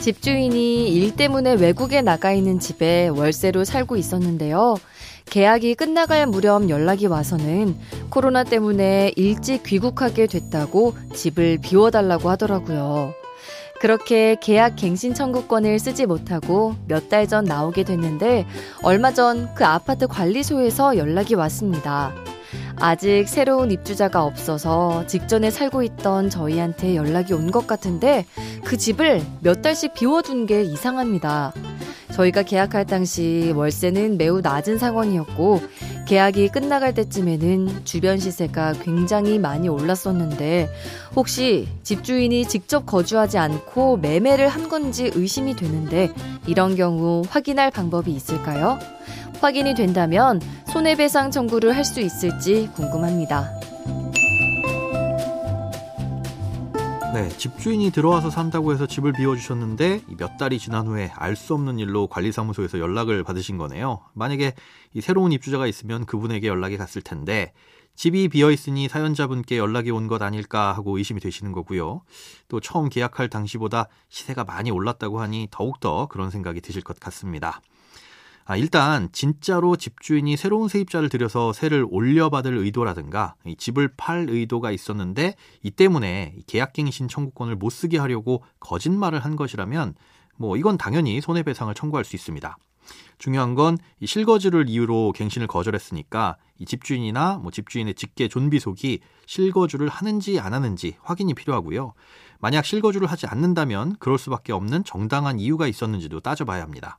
집주인이 일 때문에 외국에 나가 있는 집에 월세로 살고 있었는데요. 계약이 끝나갈 무렵 연락이 와서는 코로나 때문에 일찍 귀국하게 됐다고 집을 비워달라고 하더라고요. 그렇게 계약 갱신 청구권을 쓰지 못하고 몇 달 전 나오게 됐는데 얼마 전 그 아파트 관리소에서 연락이 왔습니다. 아직 새로운 입주자가 없어서 직전에 살고 있던 저희한테 연락이 온 것 같은데 그 집을 몇 달씩 비워둔 게 이상합니다. 저희가 계약할 당시 월세는 매우 낮은 상황이었고 계약이 끝나갈 때쯤에는 주변 시세가 굉장히 많이 올랐었는데 혹시 집주인이 직접 거주하지 않고 매매를 한 건지 의심이 되는데 이런 경우 확인할 방법이 있을까요? 확인이 된다면 손해배상 청구를 할 수 있을지 궁금합니다. 네, 집주인이 들어와서 산다고 해서 집을 비워주셨는데 몇 달이 지난 후에 알 수 없는 일로 관리사무소에서 연락을 받으신 거네요. 만약에 이 새로운 입주자가 있으면 그분에게 연락이 갔을 텐데 집이 비어 있으니 사연자분께 연락이 온 것 아닐까 하고 의심이 되시는 거고요. 또 처음 계약할 당시보다 시세가 많이 올랐다고 하니 더욱더 그런 생각이 드실 것 같습니다. 아, 일단 진짜로 집주인이 새로운 세입자를 들여서 세를 올려받을 의도라든가 집을 팔 의도가 있었는데 이 때문에 계약갱신 청구권을 못 쓰게 하려고 거짓말을 한 것이라면 뭐 이건 당연히 손해배상을 청구할 수 있습니다. 중요한 건이 실거주를 이유로 갱신을 거절했으니까 이 집주인이나 뭐 집주인의 직계 존비속이 실거주를 하는지 안 하는지 확인이 필요하고요. 만약 실거주를 하지 않는다면 그럴 수밖에 없는 정당한 이유가 있었는지도 따져봐야 합니다.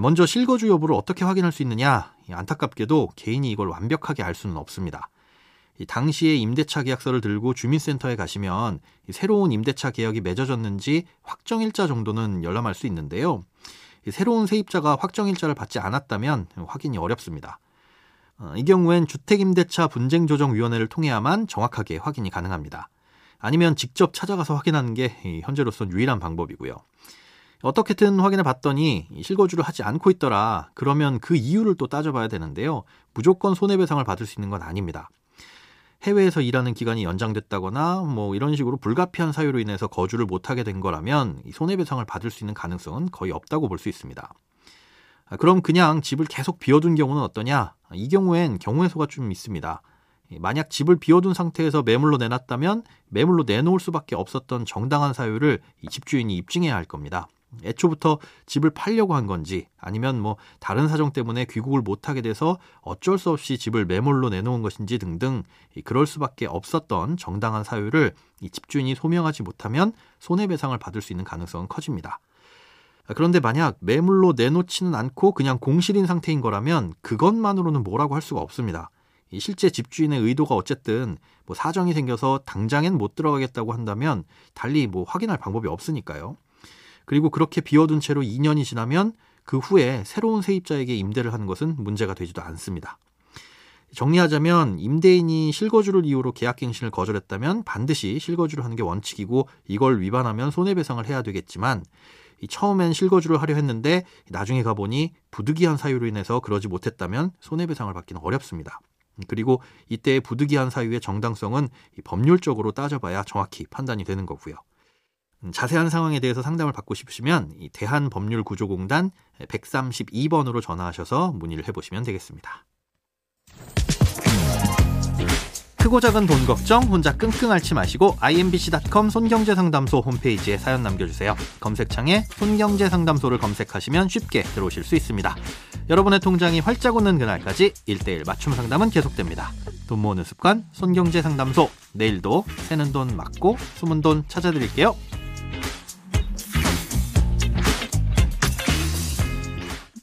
먼저 실거주 여부를 어떻게 확인할 수 있느냐? 안타깝게도 개인이 이걸 완벽하게 알 수는 없습니다. 당시에 임대차 계약서를 들고 주민센터에 가시면 새로운 임대차 계약이 맺어졌는지 확정일자 정도는 열람할 수 있는데요. 새로운 세입자가 확정일자를 받지 않았다면 확인이 어렵습니다. 어, 이 경우엔 주택임대차 분쟁조정위원회를 통해야만 정확하게 확인이 가능합니다. 아니면 직접 찾아가서 확인하는 게 현재로선 유일한 방법이고요. 어떻게든 확인해 봤더니 실거주를 하지 않고 있더라. 그러면 그 이유를 또 따져봐야 되는데요. 무조건 손해배상을 받을 수 있는 건 아닙니다. 해외에서 일하는 기간이 연장됐다거나 뭐 이런 식으로 불가피한 사유로 인해서 거주를 못하게 된 거라면 손해배상을 받을 수 있는 가능성은 거의 없다고 볼 수 있습니다. 아, 그럼 그냥 집을 계속 비워둔 경우는 어떠냐? 이 경우엔 경우의 수가 좀 있습니다. 만약 집을 비워둔 상태에서 매물로 내놨다면 매물로 내놓을 수밖에 없었던 정당한 사유를 집주인이 입증해야 할 겁니다. 애초부터 집을 팔려고 한 건지 아니면 뭐 다른 사정 때문에 귀국을 못하게 돼서 어쩔 수 없이 집을 매몰로 내놓은 것인지 등등 그럴 수밖에 없었던 정당한 사유를 이 집주인이 소명하지 못하면 손해배상을 받을 수 있는 가능성은 커집니다. 그런데 만약 매물로 내놓지는 않고 그냥 공실인 상태인 거라면 그것만으로는 뭐라고 할 수가 없습니다. 실제 집주인의 의도가 어쨌든 뭐 사정이 생겨서 당장엔 못 들어가겠다고 한다면 달리 뭐 확인할 방법이 없으니까요. 그리고 그렇게 비워둔 채로 2년이 지나면 그 후에 새로운 세입자에게 임대를 하는 것은 문제가 되지도 않습니다. 정리하자면 임대인이 실거주를 이유로 계약갱신을 거절했다면 반드시 실거주를 하는 게 원칙이고 이걸 위반하면 손해배상을 해야 되겠지만 처음엔 실거주를 하려 했는데 나중에 가보니 부득이한 사유로 인해서 그러지 못했다면 손해배상을 받기는 어렵습니다. 그리고 이때의 부득이한 사유의 정당성은 법률적으로 따져봐야 정확히 판단이 되는 거고요. 음, 자세한 상황에 대해서 상담을 받고 싶으시면 대한법률구조공단 132번으로 전화하셔서 문의를 해보시면 되겠습니다. 크고 작은 돈 걱정 혼자 끙끙 앓지 마시고 imbc.com 손경제상담소 홈페이지에 사연 남겨주세요. 검색창에 손경제상담소를 검색하시면 쉽게 들어오실 수 있습니다. 여러분의 통장이 활짝 오는 그날까지 1대1 맞춤 상담은 계속됩니다. 돈 모으는 습관 손경제상담소 내일도 새는 돈 맞고 숨은 돈 찾아드릴게요.